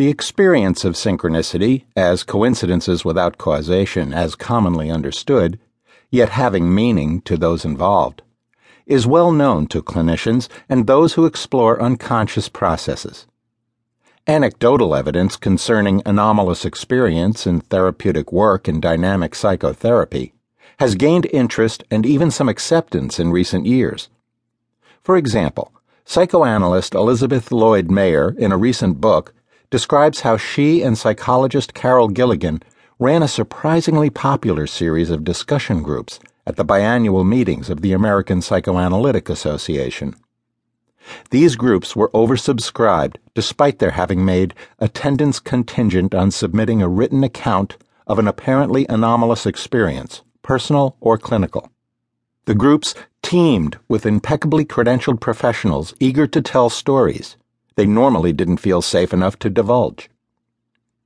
The experience of synchronicity, as coincidences without causation, as commonly understood, yet having meaning to those involved, is well known to clinicians and those who explore unconscious processes. Anecdotal evidence concerning anomalous experience in therapeutic work and dynamic psychotherapy has gained interest and even some acceptance in recent years. For example, psychoanalyst Elizabeth Lloyd Mayer, in a recent book, describes how she and psychologist Carol Gilligan ran a surprisingly popular series of discussion groups at the biannual meetings of the American Psychoanalytic Association. These groups were oversubscribed despite their having made attendance contingent on submitting a written account of an apparently anomalous experience, personal or clinical. The groups teemed with impeccably credentialed professionals eager to tell stories they normally didn't feel safe enough to divulge.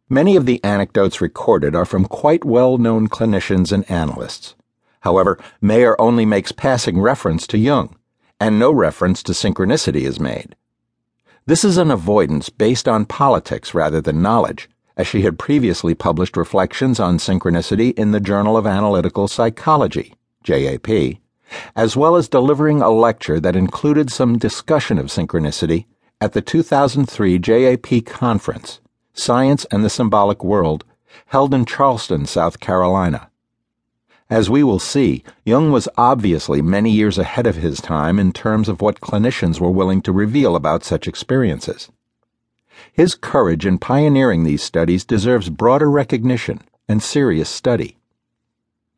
Many of the anecdotes recorded are from quite well known clinicians and analysts. However, Mayer only makes passing reference to Jung, and no reference to synchronicity is made. This is an avoidance based on politics rather than knowledge, as she had previously published reflections on synchronicity in the Journal of Analytical Psychology, JAP, as well as delivering a lecture that included some discussion of synchronicity at the 2003 JAP conference, Science and the Symbolic World, held in Charleston, South Carolina. As we will see, Jung was obviously many years ahead of his time in terms of what clinicians were willing to reveal about such experiences. His courage in pioneering these studies deserves broader recognition and serious study.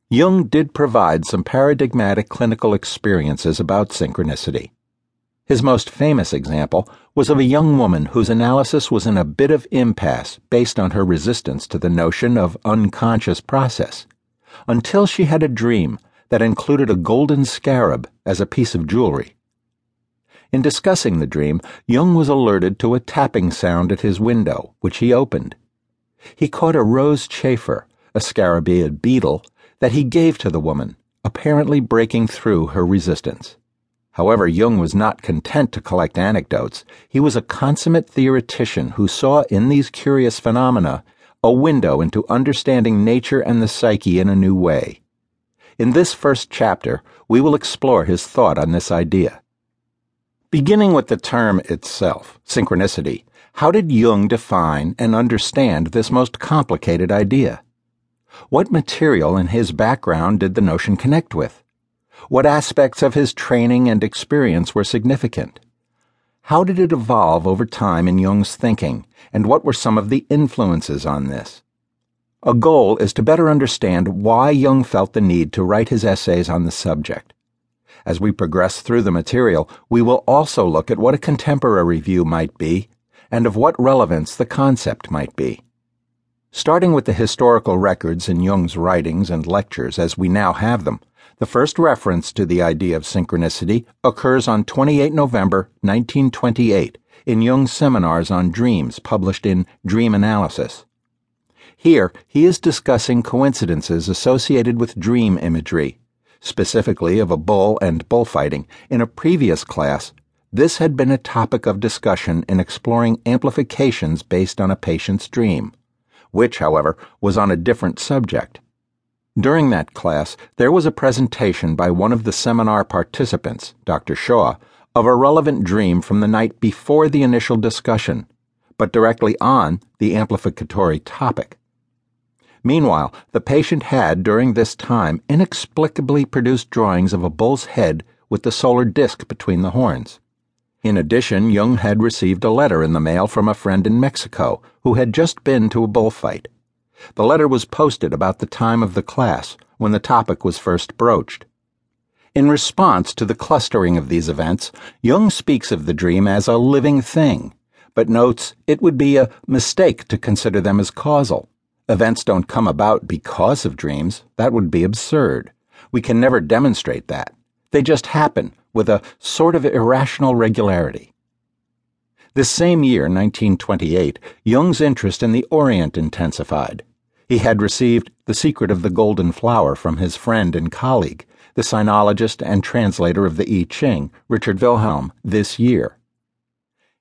Jung did provide some paradigmatic clinical experiences about synchronicity. His most famous example was of a young woman whose analysis was in a bit of impasse based on her resistance to the notion of unconscious process, until she had a dream that included a golden scarab as a piece of jewelry. In discussing the dream, Jung was alerted to a tapping sound at his window, which he opened. He caught a rose chafer, a scarabaeid beetle, that he gave to the woman, apparently breaking through her resistance. However, Jung was not content to collect anecdotes. He was a consummate theoretician who saw in these curious phenomena a window into understanding nature and the psyche in a new way. In this first chapter, we will explore his thought on this idea. Beginning with the term itself, synchronicity, how did Jung define and understand this most complicated idea? What material in his background did the notion connect with? What aspects of his training and experience were significant? How did it evolve over time in Jung's thinking, and what were some of the influences on this? A goal is to better understand why Jung felt the need to write his essays on the subject. As we progress through the material, we will also look at what a contemporary view might be and of what relevance the concept might be. Starting with the historical records in Jung's writings and lectures as we now have them, the first reference to the idea of synchronicity occurs on 28 November 1928 in Jung's seminars on dreams published in Dream Analysis. Here, he is discussing coincidences associated with dream imagery, specifically of a bull and bullfighting. In a previous class, this had been a topic of discussion in exploring amplifications based on a patient's dream, which, however, was on a different subject. During that class, there was a presentation by one of the seminar participants, Dr. Shaw, of a relevant dream from the night before the initial discussion, but directly on the amplificatory topic. Meanwhile, the patient had, during this time, inexplicably produced drawings of a bull's head with the solar disk between the horns. In addition, Jung had received a letter in the mail from a friend in Mexico who had just been to a bullfight. The letter was posted about the time of the class, when the topic was first broached. In response to the clustering of these events, Jung speaks of the dream as a living thing, but notes it would be a mistake to consider them as causal. Events don't come about because of dreams. That would be absurd. We can never demonstrate that. They just happen with a sort of irrational regularity. This same year, 1928, Jung's interest in the Orient intensified. He had received The Secret of the Golden Flower from his friend and colleague, the sinologist and translator of the I Ching, Richard Wilhelm, this year.